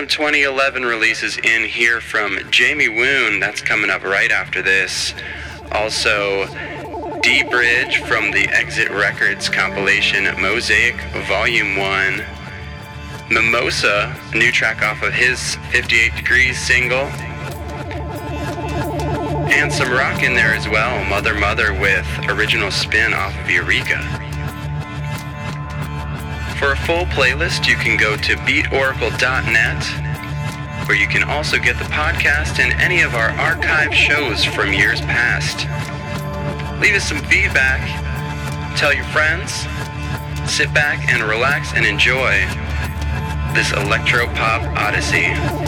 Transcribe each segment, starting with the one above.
some 2011 releases in here from Jamie Woon. That's coming up right after this. Also, D Bridge from the Exit Records compilation Mosaic Volume 1. Mimosa, new track off of his 58 Degrees single. And some rock in there as well. Mother Mother with original spin off of Eureka. Full playlist, you can go to beatoracle.net, where you can also get the podcast and any of our archive shows from years past. Leave us some feedback, tell your friends, sit back and relax and enjoy this electro pop odyssey.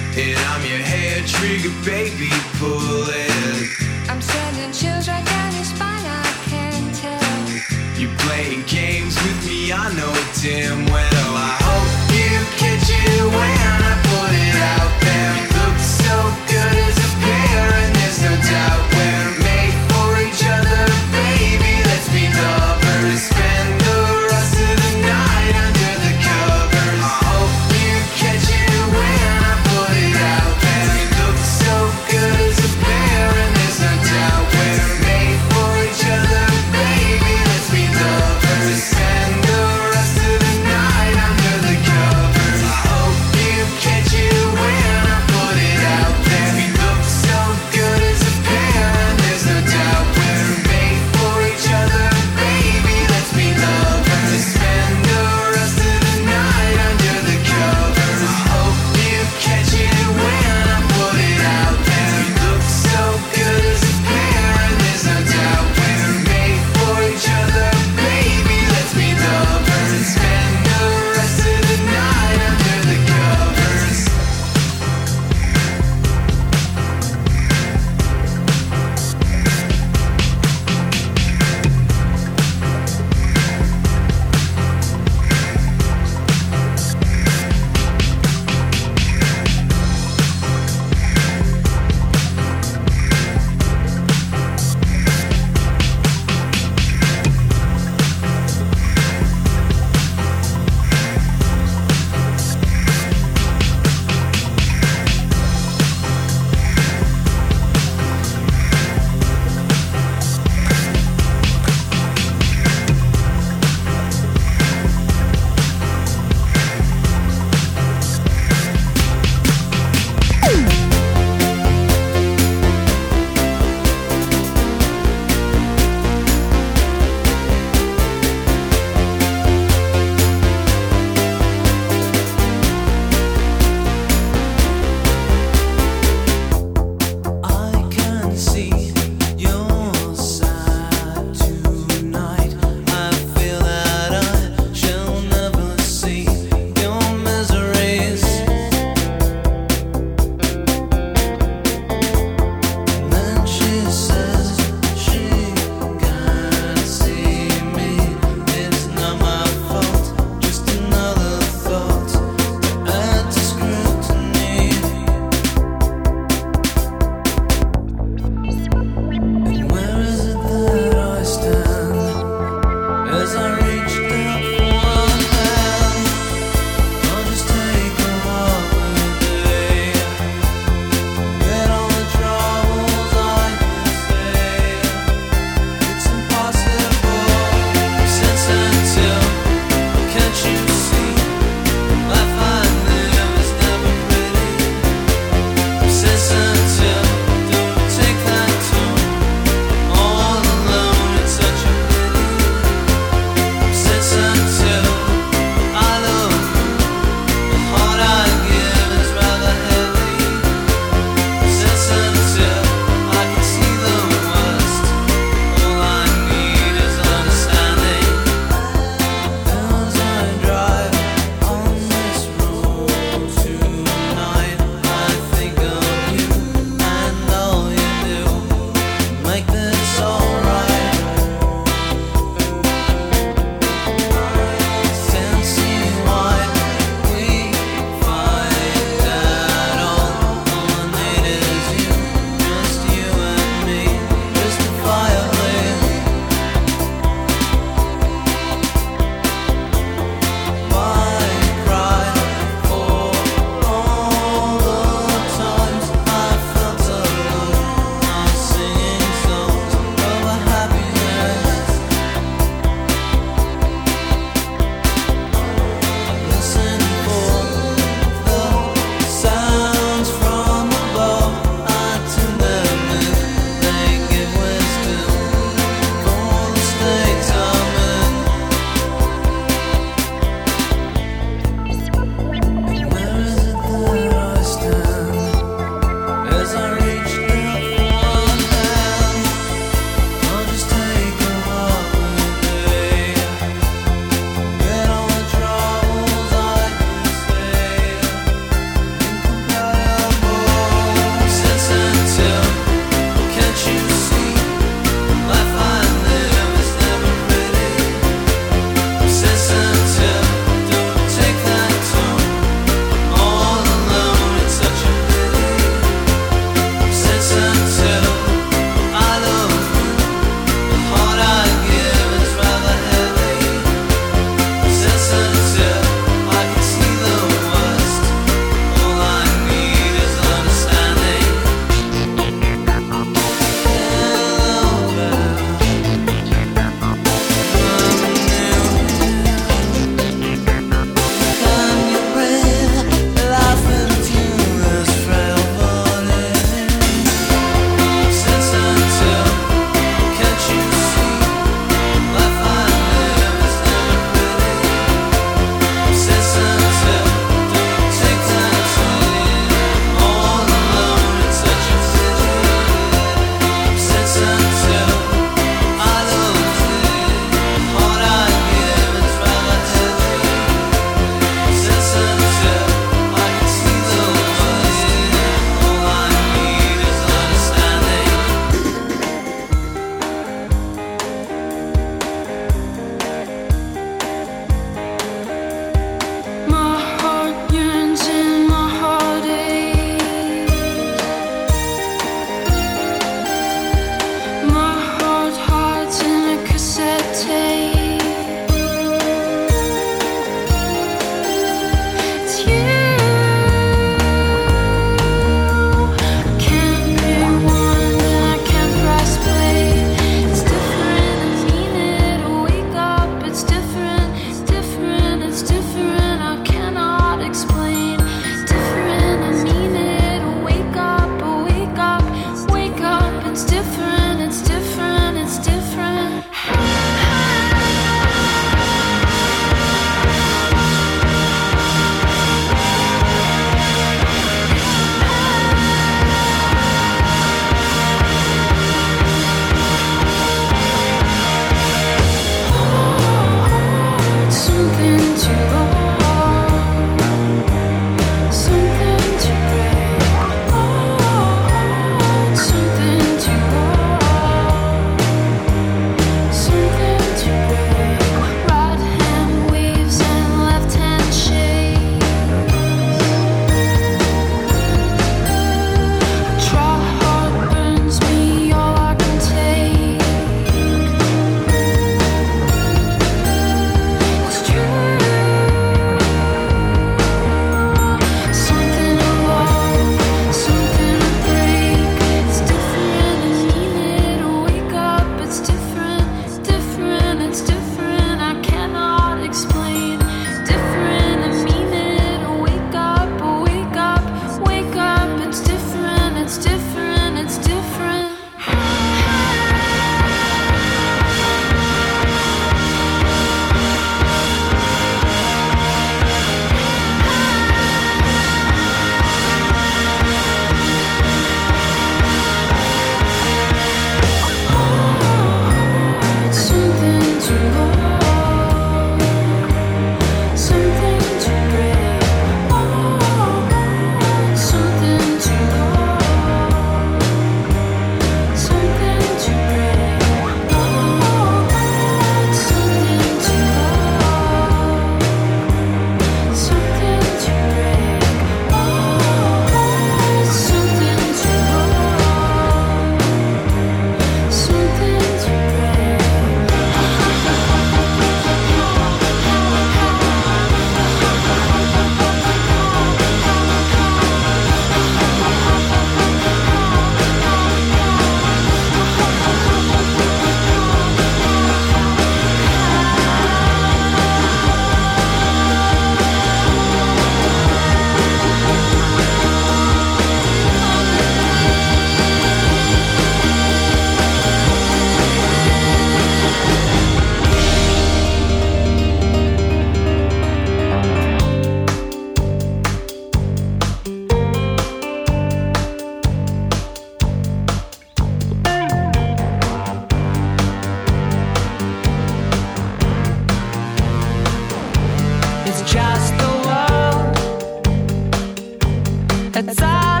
That's all.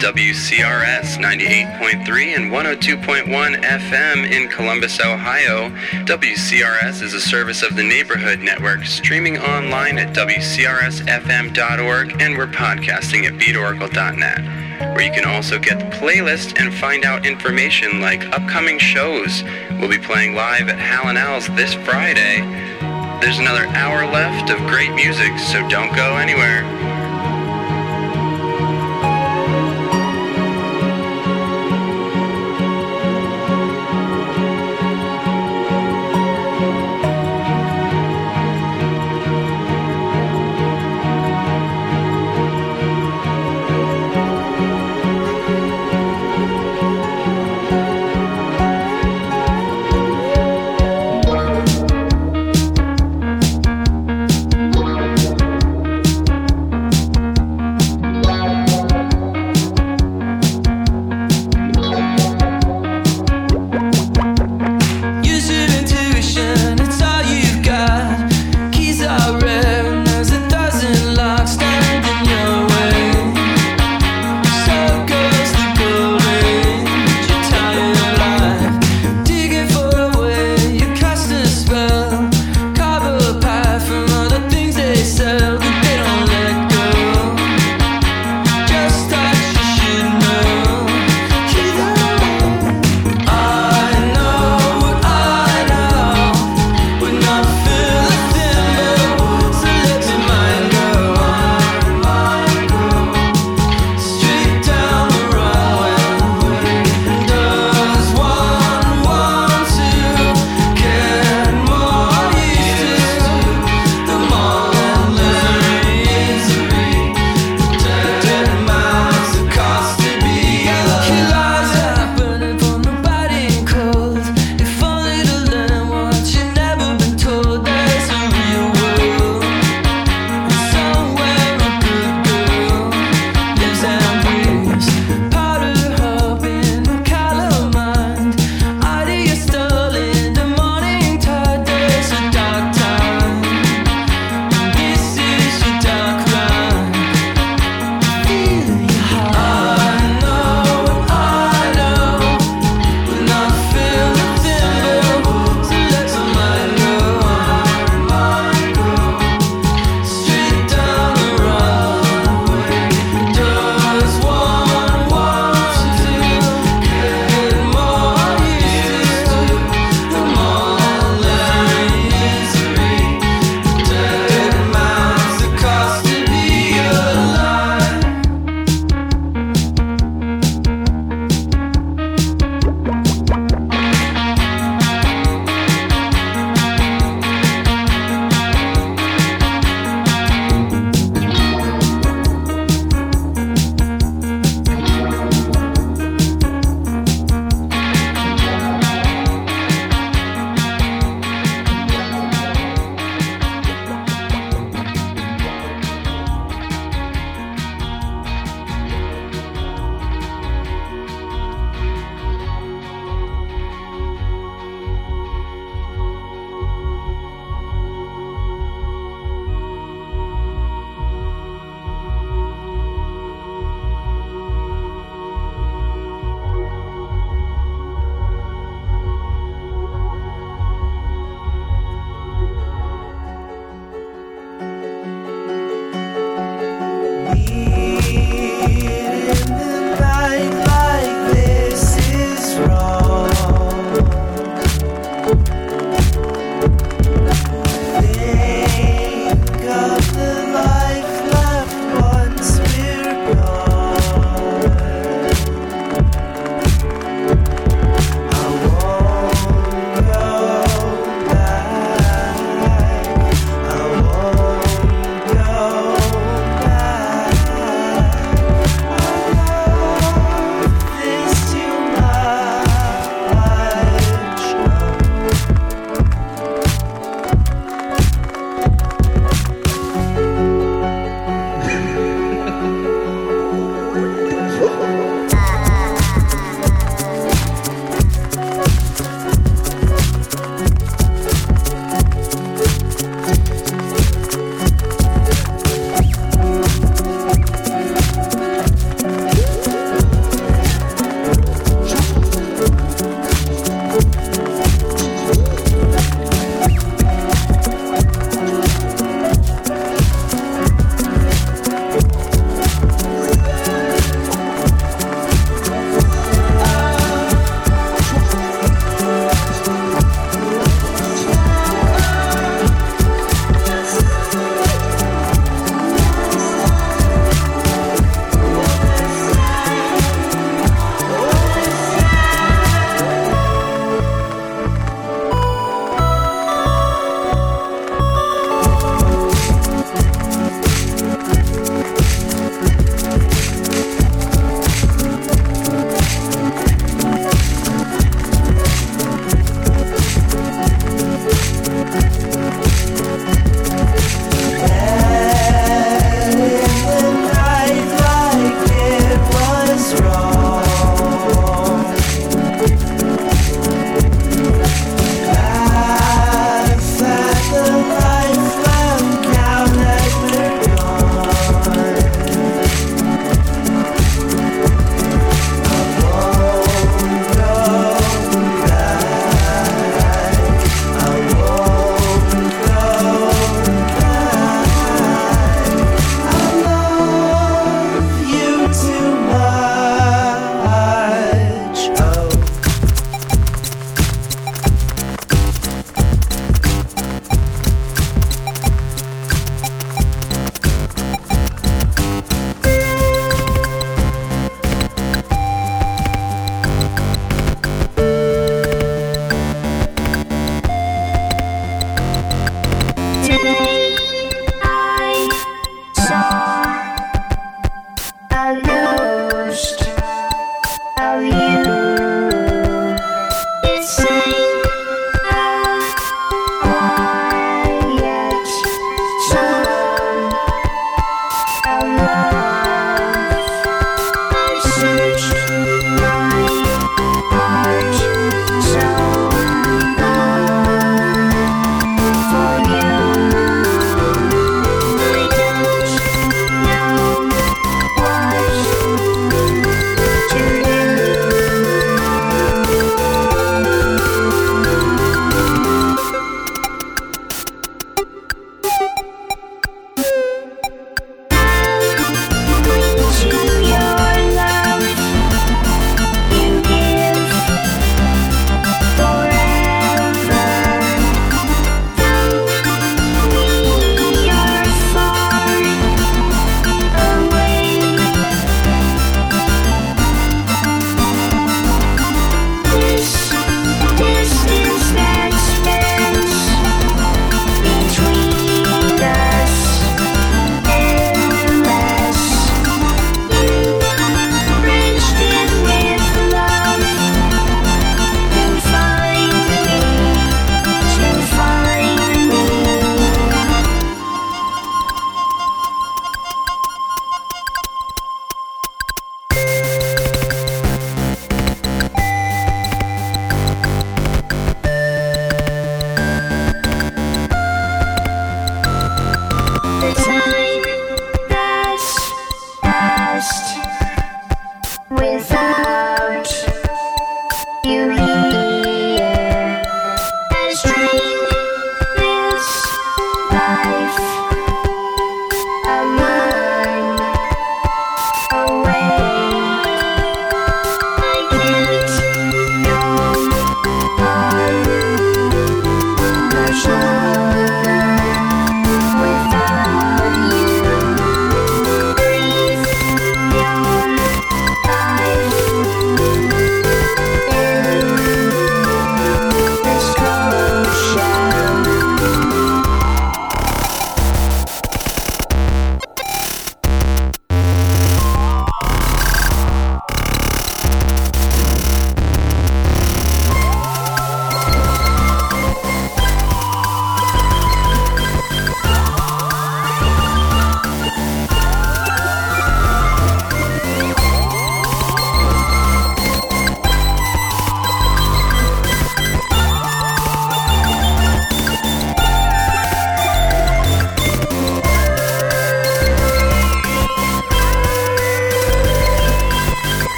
WCRS 98.3 and 102.1 FM in Columbus, Ohio. WCRS is a service of the Neighborhood Network, streaming online at WCRSFM.org, and we're podcasting at beatoracle.net, where you can also get the playlist and find out information like upcoming shows. We'll be playing live at Hal & Al's this Friday. There's another hour left of great music, so don't go anywhere.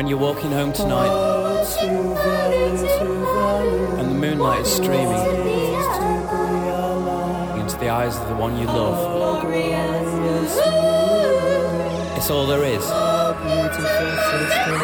When you're walking home tonight and the moonlight is streaming into the eyes of the one you love, it's all there is. our beautiful sister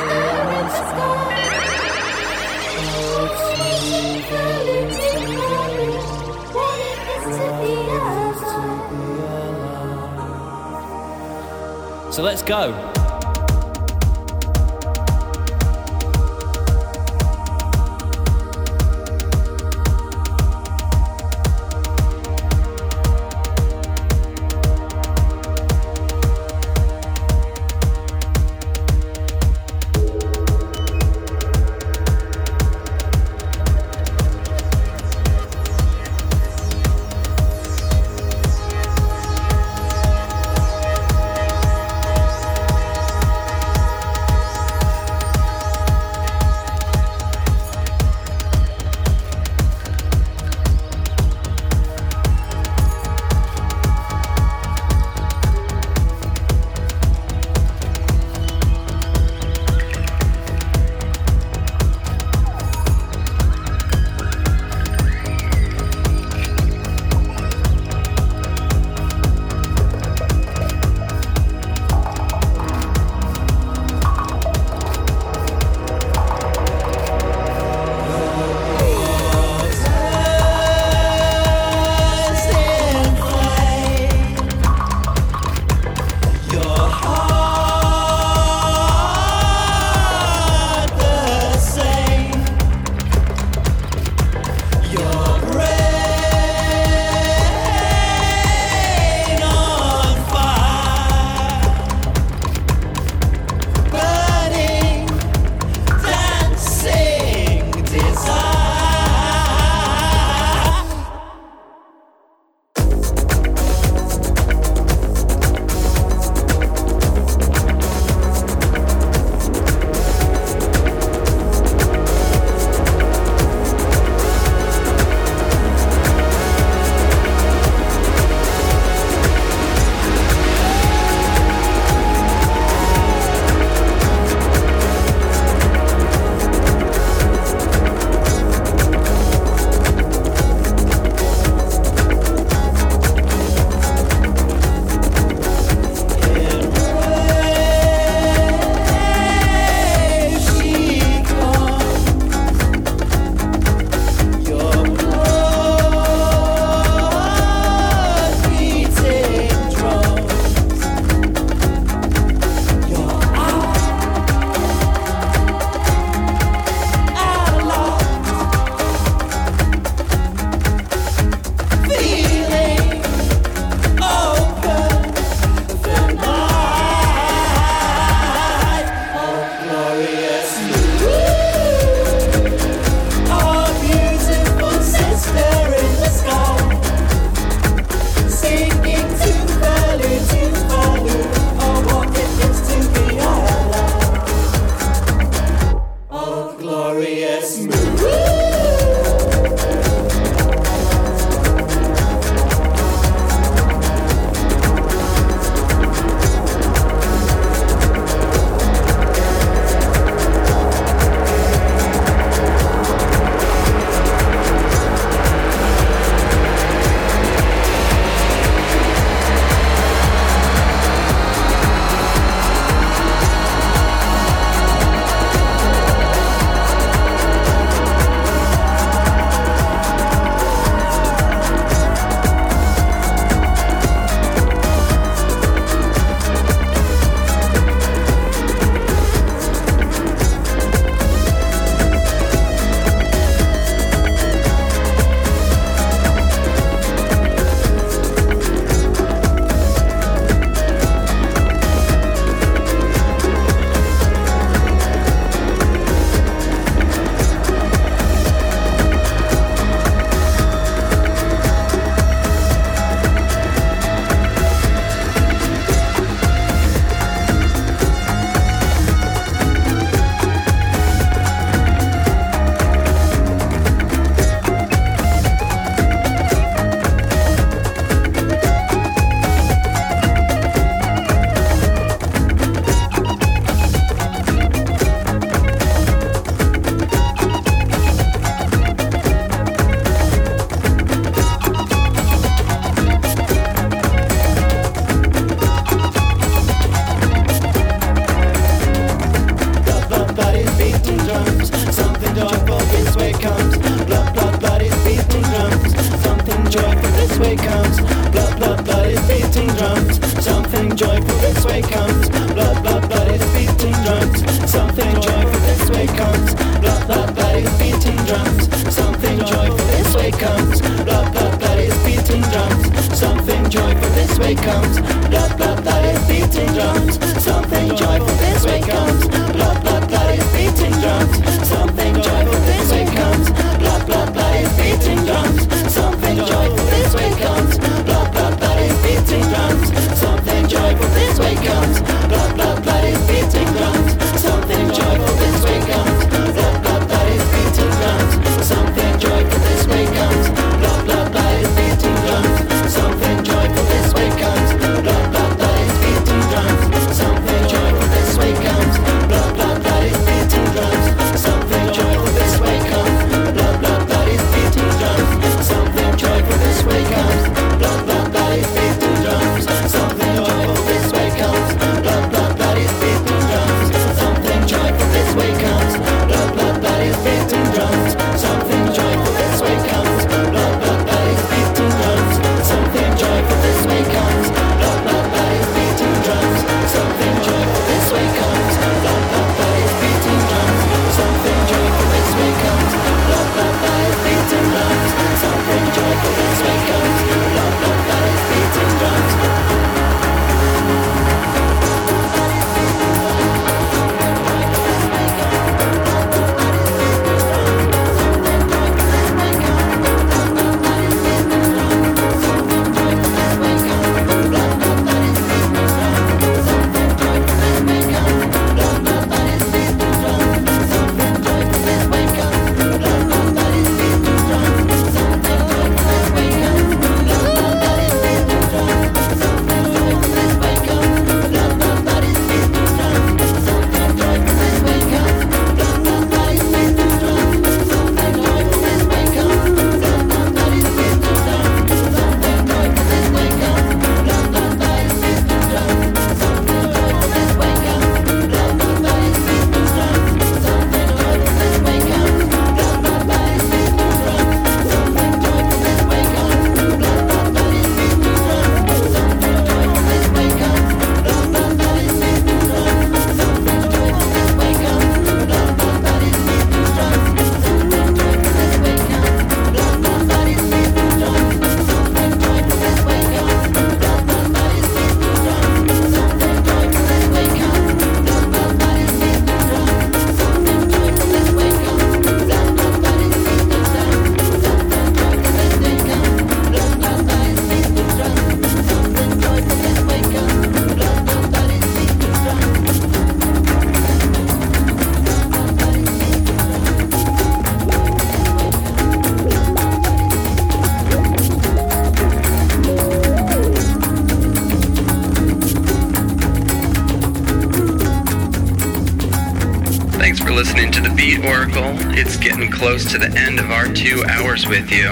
to the end of our two hours with you.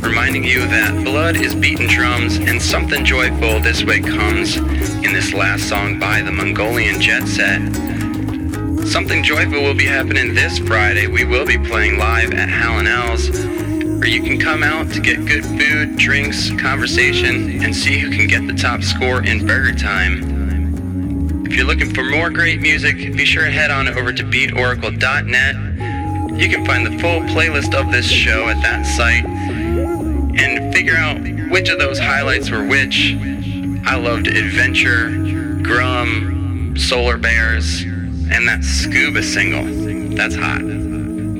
Reminding you that blood is beaten drums and something joyful this way comes in this last song by the Mongolian Jet Set. Something joyful will be happening this Friday. We will be playing live at Hal & Al's, where you can come out to get good food, drinks, conversation, and see who can get the top score in BurgerTime. If you're looking for more great music, be sure to head on over to beatoracle.net. You can find the full playlist of this show at that site and figure out which of those highlights were which. I loved Adventure, Grum, Solar Bears, and that Scuba single. That's hot.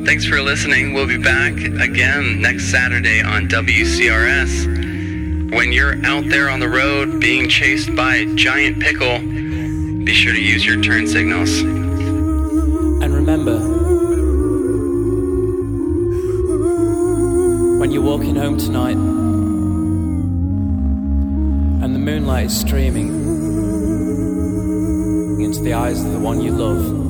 Thanks for listening. We'll be back again next Saturday on WCRS. When you're out there on the road being chased by a giant pickle, be sure to use your turn signals. Home tonight. And the moonlight is streaming into the eyes of the one you love,